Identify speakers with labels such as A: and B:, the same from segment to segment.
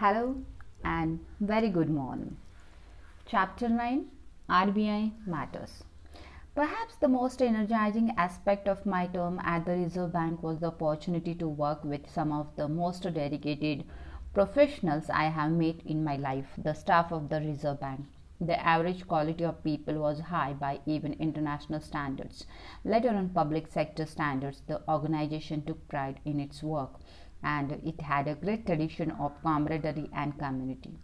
A: Hello and very good morning. Chapter 9 RBI Matters. Perhaps the most energizing aspect of my term at the Reserve Bank was the opportunity to work with some of the most dedicated professionals I have met in my life, the staff of the Reserve Bank. The average quality of people was high by even international standards. Let alone public sector standards, the organization took pride in its work and it had a great tradition of camaraderie and community.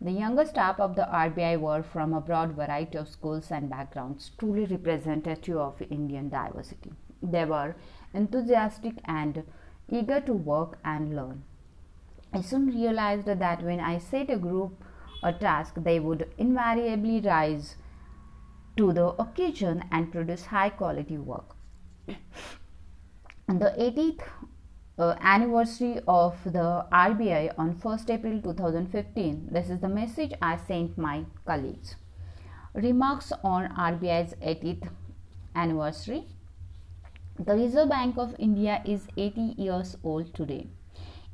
A: The younger staff of the RBI were from a broad variety of schools and backgrounds, truly representative of Indian diversity. They were enthusiastic and eager to work and learn. I soon realized that when I set a group a task, they would invariably rise to the occasion and produce high quality work. The 18th uh, anniversary of the RBI on 1st April 2015, this is the message I sent my colleagues. Remarks on RBI's 80th anniversary. The Reserve Bank of India is 80 years old today.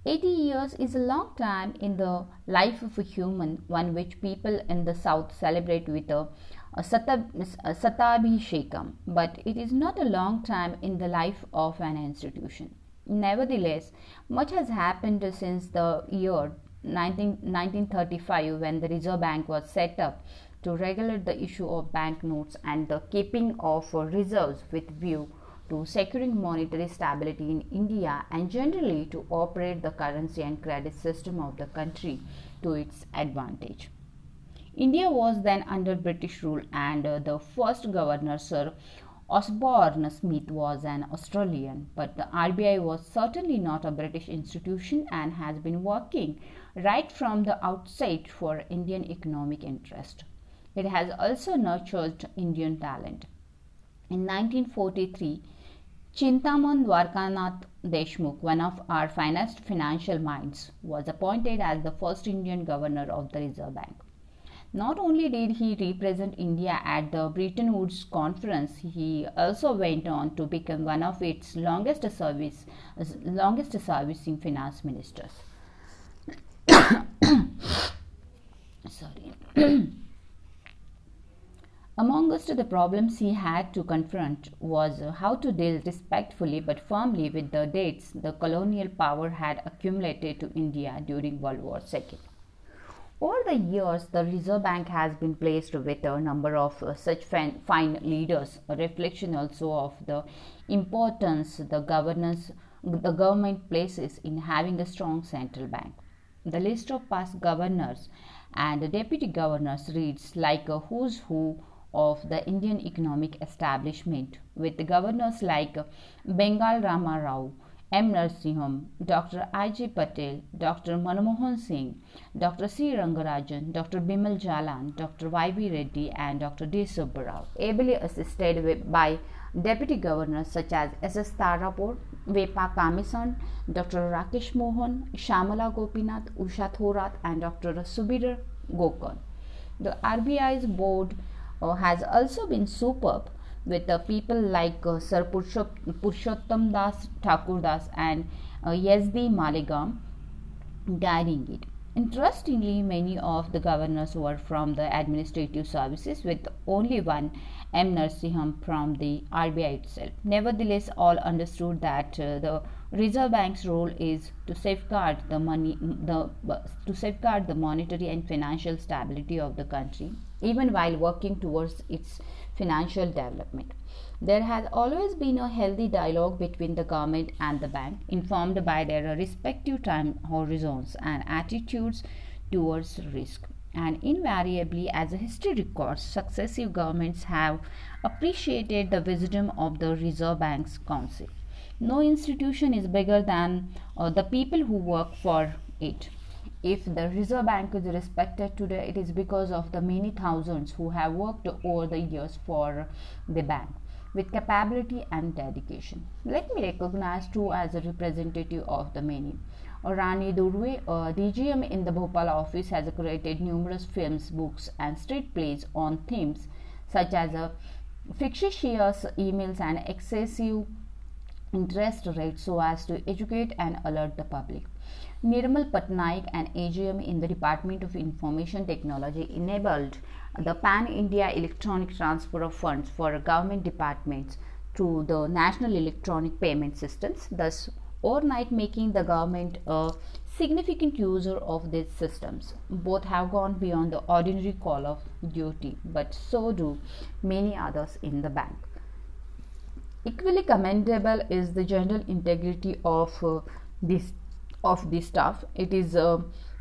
A: 80 years is a long time in the life of a human, one which people in the south celebrate with a, a, Satabhishekam, but it is not a long time in the life of an institution. Nevertheless, much has happened since the year 19, 1935 when the Reserve Bank was set up to regulate the issue of banknotes and the keeping of reserves with view to securing monetary stability in India and generally to operate the currency and credit system of the country to its advantage. India was then under British rule, and uh, the first governor, Sir Osborne Smith, was an Australian. But the RBI was certainly not a British institution and has been working right from the outset for Indian economic interest. It has also nurtured Indian talent. In 1943, Chintaman Dwarkanath Deshmukh, one of our finest financial minds, was appointed as the first Indian governor of the Reserve Bank. Not only did he represent India at the Bretton Woods conference, he also went on to become one of its longest service, longest servicing finance ministers. Sorry. Amongst the problems he had to confront was how to deal respectfully but firmly with the debts the colonial power had accumulated to India during World War II. Over the years, the Reserve Bank has been placed with a number of uh, such fine, fine leaders, a reflection also of the importance the governance the government places in having a strong central bank. The list of past governors and deputy governors reads like a who's who of the Indian economic establishment, with governors like Benegal Rama Rau, M. Narasimham, Dr. I.G. Patel, Dr. Manmohan Singh, Dr. C. Rangarajan, Dr. Bimal Jalan, Dr. Y.V. Reddy, and Dr. D. Subbarao, ably assisted by deputy governors such as S.S. Tarapore, Vepa Kamesam, Dr. Rakesh Mohan, Shyamala Gopinath, Usha Thorat, and Dr. Subir Gokarn. The RBI's board uh, has also been superb with uh, people like uh, Sir Purushottam Das Thakur Das and uh, Yazdi Malegam guiding it. Interestingly, many of the governors were from the administrative services, with only one M. Narasimham from the RBI itself. Nevertheless, all understood that uh, the Reserve Bank's role is to safeguard the money, the to safeguard the monetary and financial stability of the country, even while working towards its financial development. There has always been a healthy dialogue between the government and the bank, informed by their respective time horizons and attitudes towards risk. And invariably, as a history records, successive governments have appreciated the wisdom of the Reserve Bank's counsel. No institution is bigger than uh, the people who work for it. If the Reserve Bank is respected today, it is because of the many thousands who have worked over the years for the bank with capability and dedication. Let me recognize two as a representative of the many. Rani Durve, a DGM in the Bhopal office, has created numerous films, books, and street plays on themes such as a fictitious emails and excessive interest rates so as to educate and alert the public. Nirmal Patnaik, an AGM in the Department of Information Technology, enabled the pan India electronic transfer of funds for government departments to the national electronic payment systems, thus overnight making the government a significant user of these systems. Both have gone beyond the ordinary call of duty, but so do many others in the bank. Equally commendable is the general integrity of uh, this of this staff. It is uh,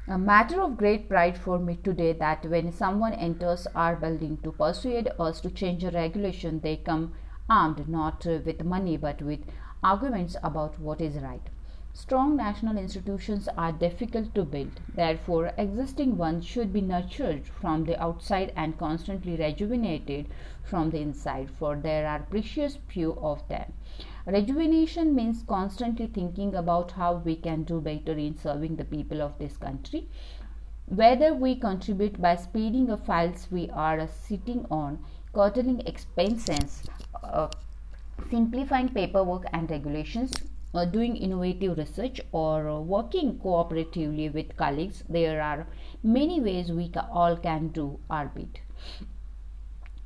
A: a matter of great pride for me today that when someone enters our building to persuade us to change a regulation, they come armed not with money but with arguments about what is right. Strong national institutions are difficult to build. Therefore, existing ones should be nurtured from the outside and constantly rejuvenated from the inside, for there are precious few of them. Rejuvenation means constantly thinking about how we can do better in serving the people of this country. Whether we contribute by speeding the files we are sitting on, curtailing expenses, uh, simplifying paperwork and regulations, uh, doing innovative research, or uh, working cooperatively with colleagues, there are many ways we ca- all can do our bit.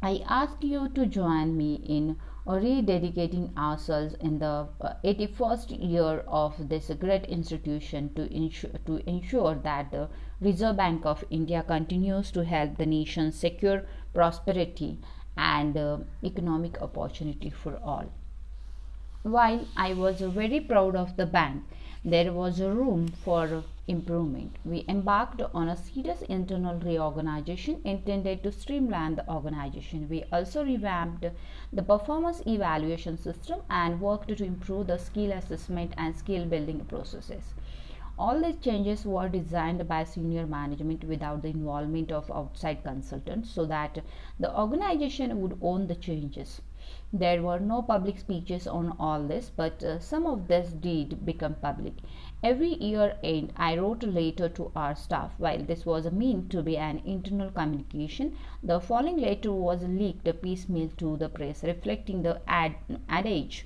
A: I ask you to join me in rededicating ourselves in the 81st uh, year of this great institution to ensure, to ensure that the Reserve Bank of India continues to help the nation secure prosperity and uh, economic opportunity for all. While I was very proud of the bank, there was room for improvement. We embarked on a serious internal reorganization intended to streamline the organization. We also revamped the performance evaluation system and worked to improve the skill assessment and skill building processes. All these changes were designed by senior management without the involvement of outside consultants so that the organization would own the changes. There were no public speeches on all this, but uh, some of this did become public. Every year end, I wrote a letter to our staff. While this was meant to be an internal communication, the following letter was leaked piecemeal to the press, reflecting the ad- adage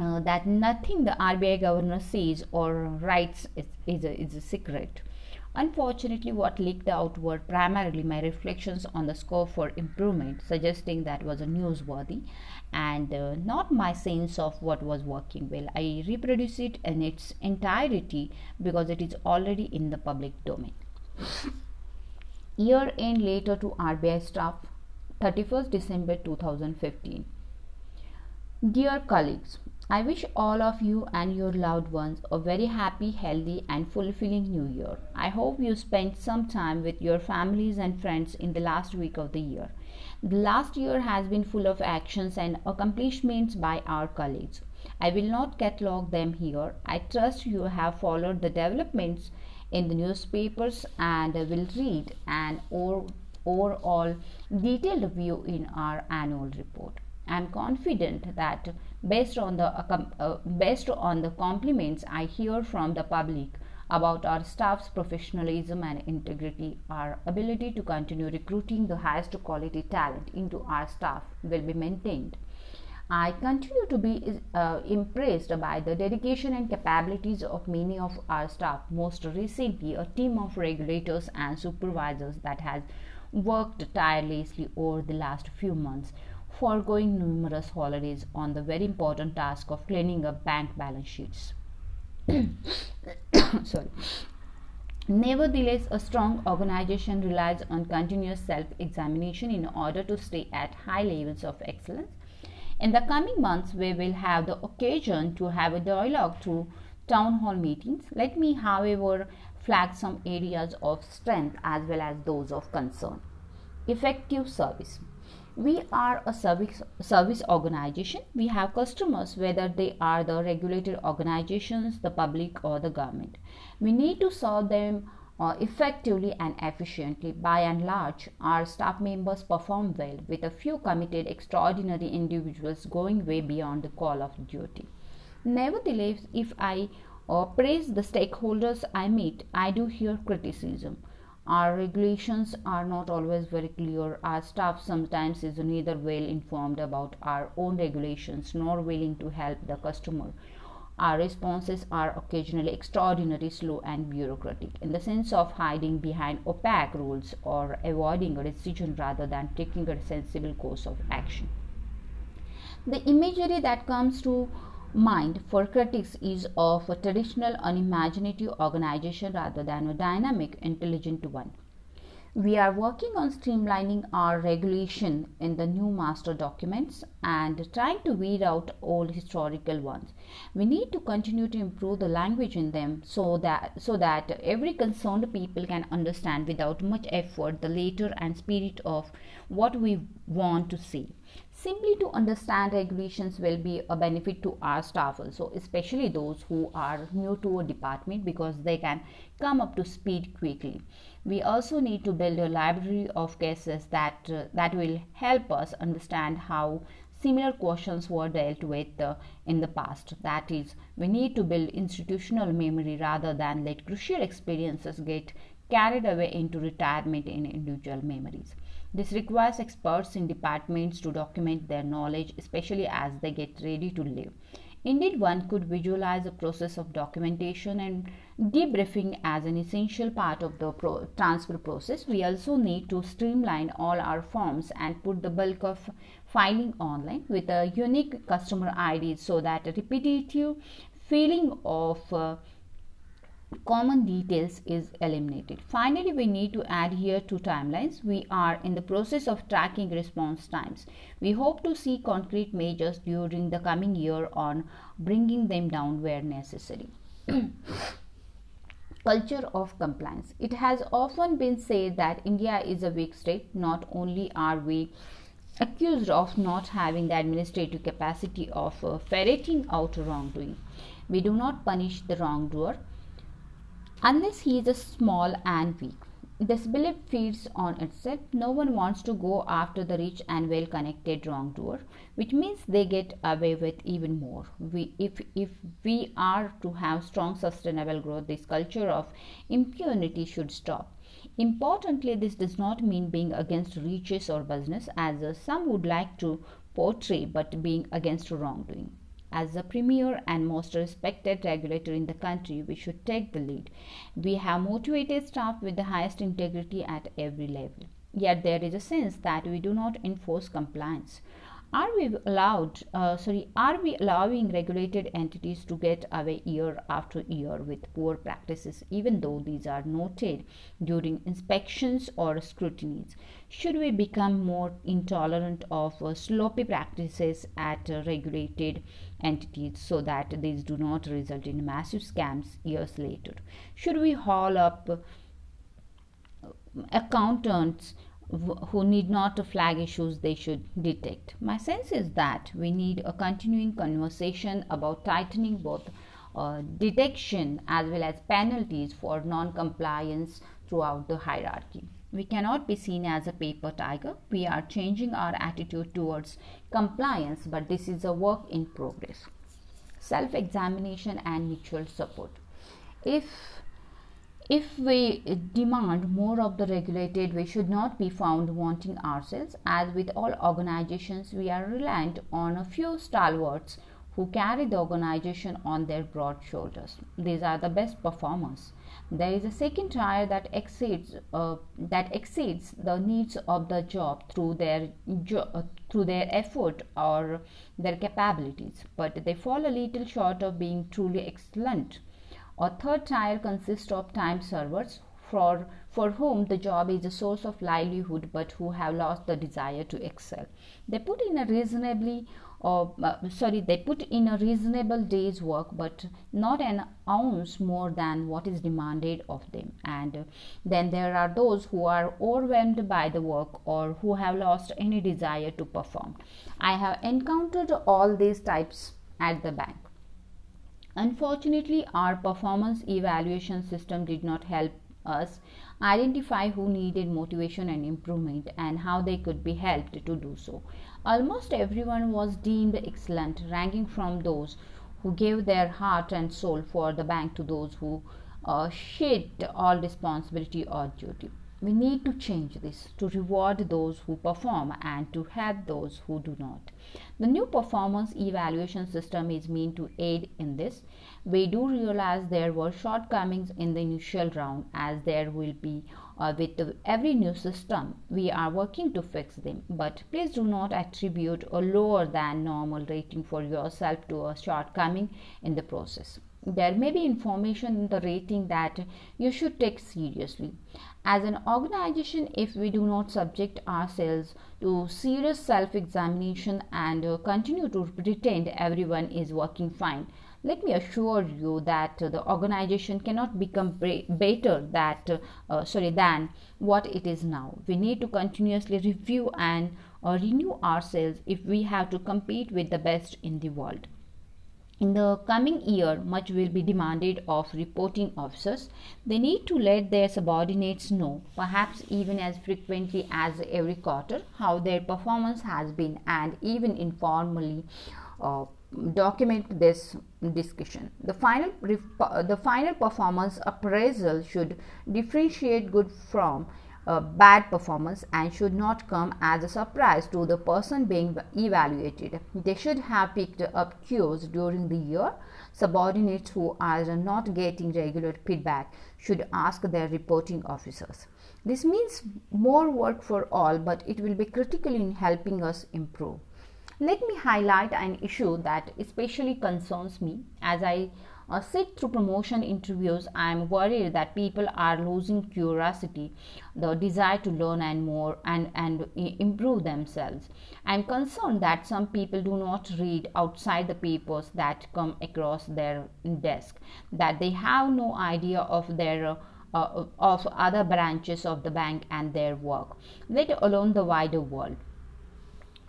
A: uh, that nothing the RBI governor says or writes is, is, a, is a secret. Unfortunately, what leaked out were primarily my reflections on the scope for improvement, suggesting that was a newsworthy and uh, not my sense of what was working well. I reproduce it in its entirety because it is already in the public domain. Year end later to RBI staff, 31st December 2015. Dear colleagues, I wish all of you and your loved ones a very happy, healthy, and fulfilling new year. I hope you spent some time with your families and friends in the last week of the year. The last year has been full of actions and accomplishments by our colleagues. I will not catalog them here. I trust you have followed the developments in the newspapers and will read an overall detailed view in our annual report. I am confident that based on the uh, based on the compliments I hear from the public about our staff's professionalism and integrity, our ability to continue recruiting the highest quality talent into our staff will be maintained. I continue to be uh, impressed by the dedication and capabilities of many of our staff. Most recently, a team of regulators and supervisors that has worked tirelessly over the last few months foregoing numerous holidays on the very important task of cleaning up bank balance sheets. Sorry. Nevertheless, a strong organization relies on continuous self examination in order to stay at high levels of excellence. In the coming months, we will have the occasion to have a dialogue through town hall meetings. Let me, however, flag some areas of strength as well as those of concern. Effective service we are a service service organization. We have customers whether they are the regulated organizations the public or the government. We need to serve them uh, effectively and efficiently. By and large our staff members perform well with a few committed extraordinary individuals going way beyond the call of duty. Nevertheless if i uh, praise the stakeholders i meet i do hear criticism our regulations are not always very clear. Our staff sometimes is neither well informed about our own regulations nor willing to help the customer. Our responses are occasionally extraordinarily slow and bureaucratic, in the sense of hiding behind opaque rules or avoiding a decision rather than taking a sensible course of action. The imagery that comes to mind for critics is of a traditional unimaginative organization rather than a dynamic, intelligent one. We are working on streamlining our regulation in the new master documents and trying to weed out old historical ones. We need to continue to improve the language in them so that so that every concerned people can understand without much effort the letter and spirit of what we want to see simply to understand regulations will be a benefit to our staff also especially those who are new to a department because they can come up to speed quickly. We also need to build a library of cases that uh, that will help us understand how similar questions were dealt with uh, in the past. That is we need to build institutional memory rather than let crucial experiences get carried away into retirement in individual memories this requires experts in departments to document their knowledge, especially as they get ready to leave. Indeed, one could visualize the process of documentation and debriefing as an essential part of the pro- transfer process. We also need to streamline all our forms and put the bulk of filing online with a unique customer ID so that a repetitive feeling of uh, common details is eliminated. Finally, we need to add here two timelines. We are in the process of tracking response times. We hope to see concrete measures during the coming year on bringing them down where necessary. Culture of compliance. It has often been said that India is a weak state. Not only are we accused of not having the administrative capacity of uh, ferreting out wrongdoing, we do not punish the wrongdoer unless he is small and weak. This belief feeds on itself. No one wants to go after the rich and well connected wrongdoer, which means they get away with even more. We, if, if we are to have strong, sustainable growth, this culture of impunity should stop. Importantly, this does not mean being against riches or business, as some would like to portray, but being against wrongdoing. As the premier and most respected regulator in the country, we should take the lead. We have motivated staff with the highest integrity at every level. Yet there is a sense that we do not enforce compliance are we allowed uh, sorry are we allowing regulated entities to get away year after year with poor practices even though these are noted during inspections or scrutinies? Should we become more intolerant of uh, sloppy practices at uh, regulated entities so that these do not result in massive scams years later? Should we haul up uh, accountants who need not to flag issues they should detect. My sense is that we need a continuing conversation about tightening both uh, detection as well as penalties for non compliance throughout the hierarchy. We cannot be seen as a paper tiger. We are changing our attitude towards compliance, but this is a work in progress. Self examination and mutual support. If if we demand more of the regulated, we should not be found wanting ourselves. As with all organizations, we are reliant on a few stalwarts who carry the organization on their broad shoulders. These are the best performers. There is a second tier that exceeds uh, that exceeds the needs of the job through their jo- uh, through their effort or their capabilities, but they fall a little short of being truly excellent. A third tier consists of time servers for, for whom the job is a source of livelihood but who have lost the desire to excel. They put in a reasonably uh, uh, sorry they put in a reasonable day's work but not an ounce more than what is demanded of them. And uh, then there are those who are overwhelmed by the work or who have lost any desire to perform. I have encountered all these types at the bank Unfortunately, our performance evaluation system did not help us identify who needed motivation and improvement and how they could be helped to do so. Almost everyone was deemed excellent, ranking from those who gave their heart and soul for the bank to those who uh, shed all responsibility or duty. We need to change this to reward those who perform and to help those who do not. The new performance evaluation system is meant to aid in this. We do realize there were shortcomings in the initial round, as there will be uh, with every new system. We are working to fix them, but please do not attribute a lower than normal rating for yourself to a shortcoming in the process there may be information in the rating that you should take seriously. As an organization, if we do not subject ourselves to serious self examination and uh, continue to pretend everyone is working fine, let me assure you that the organization cannot become better that uh, sorry than what it is now. We need to continuously review and uh, renew ourselves if we have to compete with the best in the world. In the coming year, much will be demanded of reporting officers. They need to let their subordinates know, perhaps even as frequently as every quarter, how their performance has been and even informally uh, document this discussion. The final, the final performance appraisal should differentiate good from a bad performance and should not come as a surprise to the person being evaluated. They should have picked up cues during the year. Subordinates who are not getting regular feedback should ask their reporting officers. This means more work for all, but it will be critical in helping us improve. Let me highlight an issue that especially concerns me as I uh, sit through promotion interviews, I am worried that people are losing curiosity, the desire to learn and more and, and improve themselves. I am concerned that some people do not read outside the papers that come across their desk, that they have no idea of their uh, of other branches of the bank and their work, let alone the wider world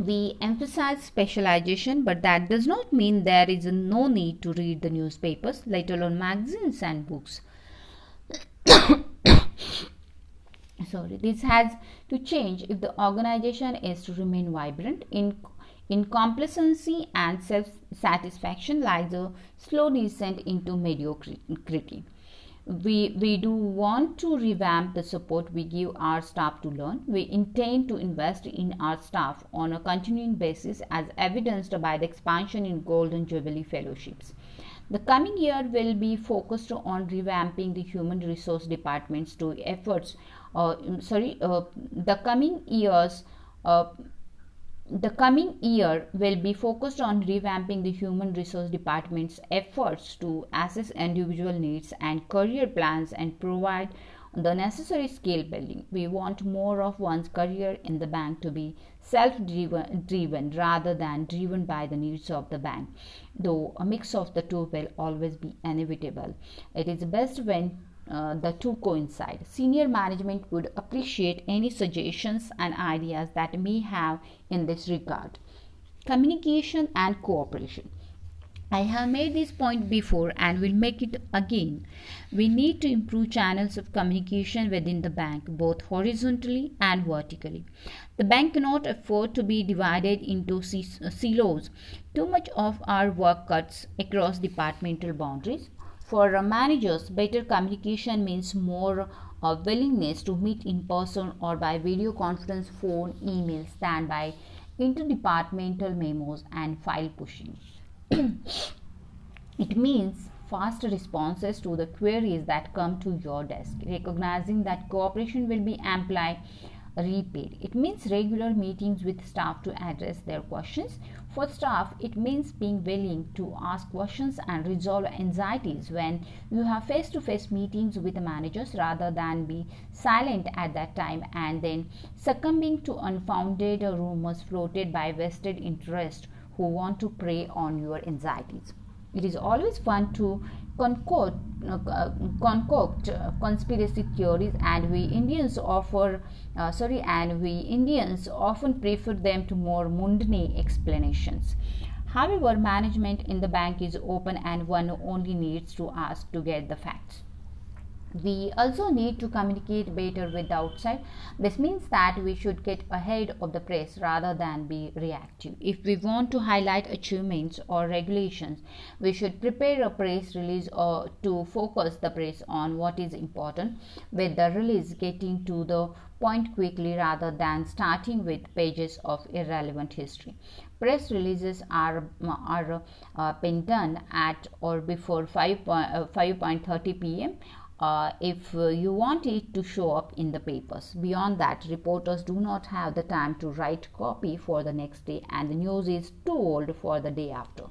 A: we emphasize specialization, but that does not mean there is no need to read the newspapers, let alone magazines and books. Sorry, this has to change if the organization is to remain vibrant. In in complacency and self satisfaction lies a slow descent into mediocrity we, we do want to revamp the support we give our staff to learn. We intend to invest in our staff on a continuing basis as evidenced by the expansion in Golden Jubilee Fellowships. The coming year will be focused on revamping the human resource departments to efforts. Uh, sorry, uh, the coming years uh, the coming year will be focused on revamping the human resource department's efforts to assess individual needs and career plans and provide the necessary skill building. We want more of one's career in the bank to be self driven rather than driven by the needs of the bank, though a mix of the two will always be inevitable. It is best when uh, the two coincide. Senior management would appreciate any suggestions and ideas that may have in this regard. Communication and cooperation. I have made this point before and will make it again. We need to improve channels of communication within the bank, both horizontally and vertically. The bank cannot afford to be divided into silos. Too much of our work cuts across departmental boundaries. For managers, better communication means more willingness to meet in person or by video conference, phone, emails than by interdepartmental memos and file pushing. it means fast responses to the queries that come to your desk, recognizing that cooperation will be amplified repaid. It means regular meetings with staff to address their questions. For staff, it means being willing to ask questions and resolve anxieties when you have face to face meetings with managers rather than be silent at that time and then succumbing to unfounded rumors floated by vested interests who want to prey on your anxieties. It is always fun to concoct, uh, concoct uh, conspiracy theories, and we Indians offer uh, sorry, and we Indians often prefer them to more mundane explanations. However, management in the bank is open, and one only needs to ask to get the facts. We also need to communicate better with the outside. This means that we should get ahead of the press rather than be reactive. If we want to highlight achievements or regulations we should prepare a press release or to focus the press on what is important with the release getting to the point quickly rather than starting with pages of irrelevant history. Press releases are, are uh, been done at or before 5, uh, 5.30 pm uh, if uh, you want it to show up in the papers. Beyond that, reporters do not have the time to write copy for the next day, and the news is too old for the day after.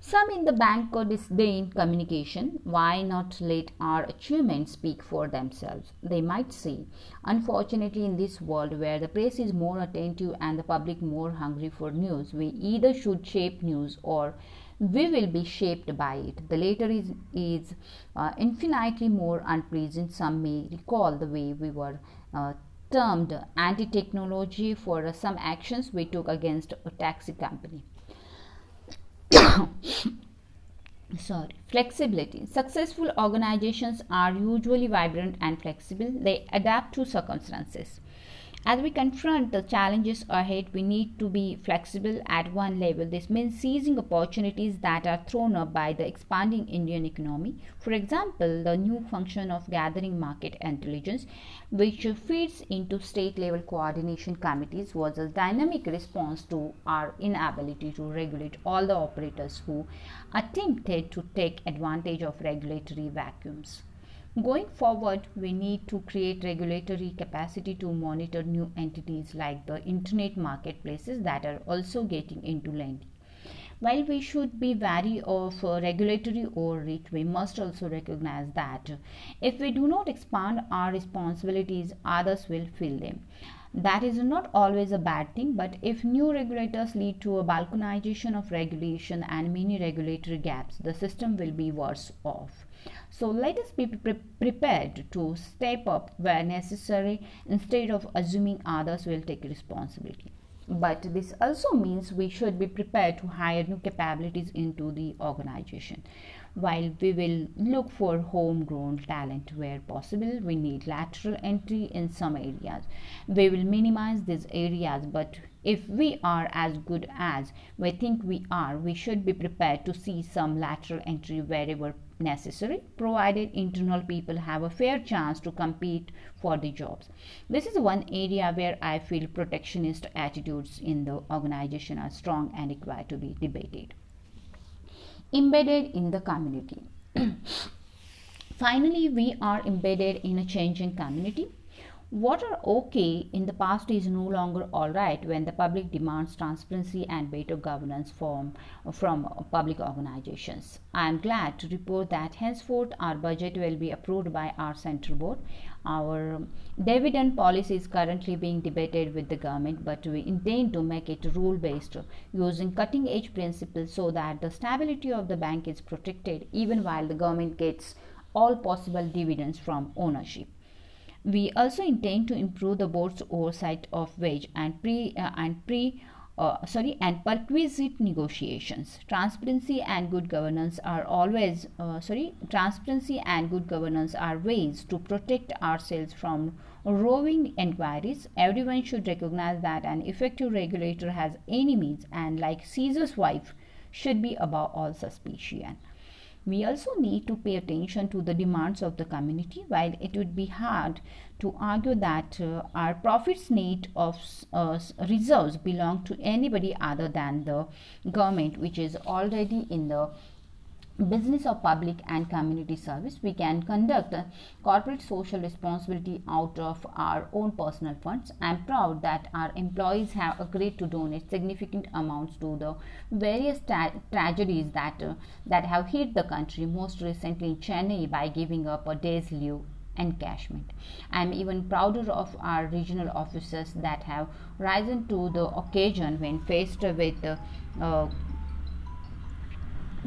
A: Some in the bank could disdain communication. Why not let our achievements speak for themselves? They might say. Unfortunately, in this world where the press is more attentive and the public more hungry for news, we either should shape news or we will be shaped by it. The later is, is uh, infinitely more unpleasant. Some may recall the way we were uh, termed anti technology for uh, some actions we took against a taxi company. Sorry, flexibility. Successful organizations are usually vibrant and flexible, they adapt to circumstances. As we confront the challenges ahead, we need to be flexible at one level. This means seizing opportunities that are thrown up by the expanding Indian economy. For example, the new function of gathering market intelligence, which feeds into state level coordination committees, was a dynamic response to our inability to regulate all the operators who attempted to take advantage of regulatory vacuums. Going forward, we need to create regulatory capacity to monitor new entities like the internet marketplaces that are also getting into lending. While we should be wary of uh, regulatory overreach, we must also recognize that if we do not expand our responsibilities, others will fill them. That is not always a bad thing, but if new regulators lead to a balkanization of regulation and many regulatory gaps, the system will be worse off. So let us be pre- prepared to step up where necessary instead of assuming others will take responsibility. But this also means we should be prepared to hire new capabilities into the organization. While we will look for homegrown talent where possible, we need lateral entry in some areas. We will minimize these areas, but if we are as good as we think we are, we should be prepared to see some lateral entry wherever necessary provided internal people have a fair chance to compete for the jobs this is one area where i feel protectionist attitudes in the organization are strong and require to be debated embedded in the community finally we are embedded in a changing community what are okay in the past is no longer all right when the public demands transparency and better governance from, from public organizations. I am glad to report that henceforth our budget will be approved by our central board. Our dividend policy is currently being debated with the government, but we intend to make it rule based using cutting edge principles so that the stability of the bank is protected even while the government gets all possible dividends from ownership. We also intend to improve the board's oversight of wage and pre uh, and pre uh, sorry and perquisite negotiations. Transparency and good governance are always uh, sorry transparency and good governance are ways to protect ourselves from roving inquiries. Everyone should recognize that an effective regulator has enemies and like caesar's wife should be above all suspicion we also need to pay attention to the demands of the community. While it would be hard to argue that uh, our profits need of uh, reserves belong to anybody other than the government, which is already in the business of public and community service we can conduct corporate social responsibility out of our own personal funds i am proud that our employees have agreed to donate significant amounts to the various tra- tragedies that uh, that have hit the country most recently in chennai by giving up a day's leave encashment. I am even prouder of our regional officers that have risen to the occasion when faced with uh,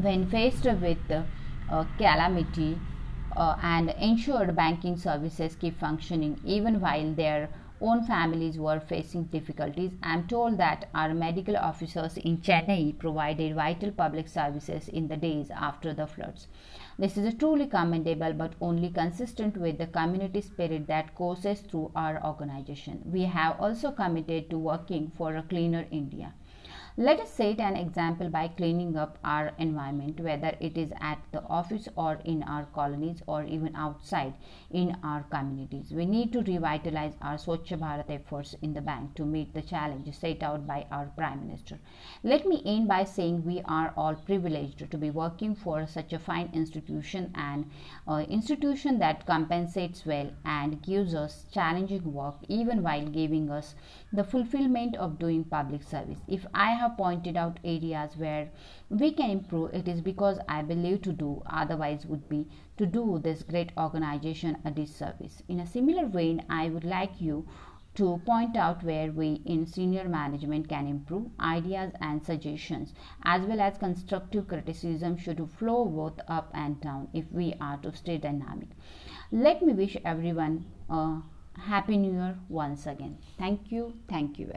A: when faced with uh, calamity uh, and ensured banking services keep functioning even while their own families were facing difficulties. I am told that our medical officers in Chennai provided vital public services in the days after the floods. This is truly commendable but only consistent with the community spirit that courses through our organization. We have also committed to working for a cleaner India. Let us set an example by cleaning up our environment, whether it is at the office or in our colonies or even outside in our communities. We need to revitalize our Swachh Bharat efforts in the bank to meet the challenges set out by our Prime Minister. Let me end by saying we are all privileged to be working for such a fine institution and uh, institution that compensates well and gives us challenging work even while giving us the fulfillment of doing public service. If I have pointed out areas where we can improve, it is because I believe to do, otherwise, would be to do this great organization a disservice. In a similar vein, I would like you to point out where we in senior management can improve ideas and suggestions as well as constructive criticism should flow both up and down if we are to stay dynamic. Let me wish everyone a happy new year once again. Thank you. Thank you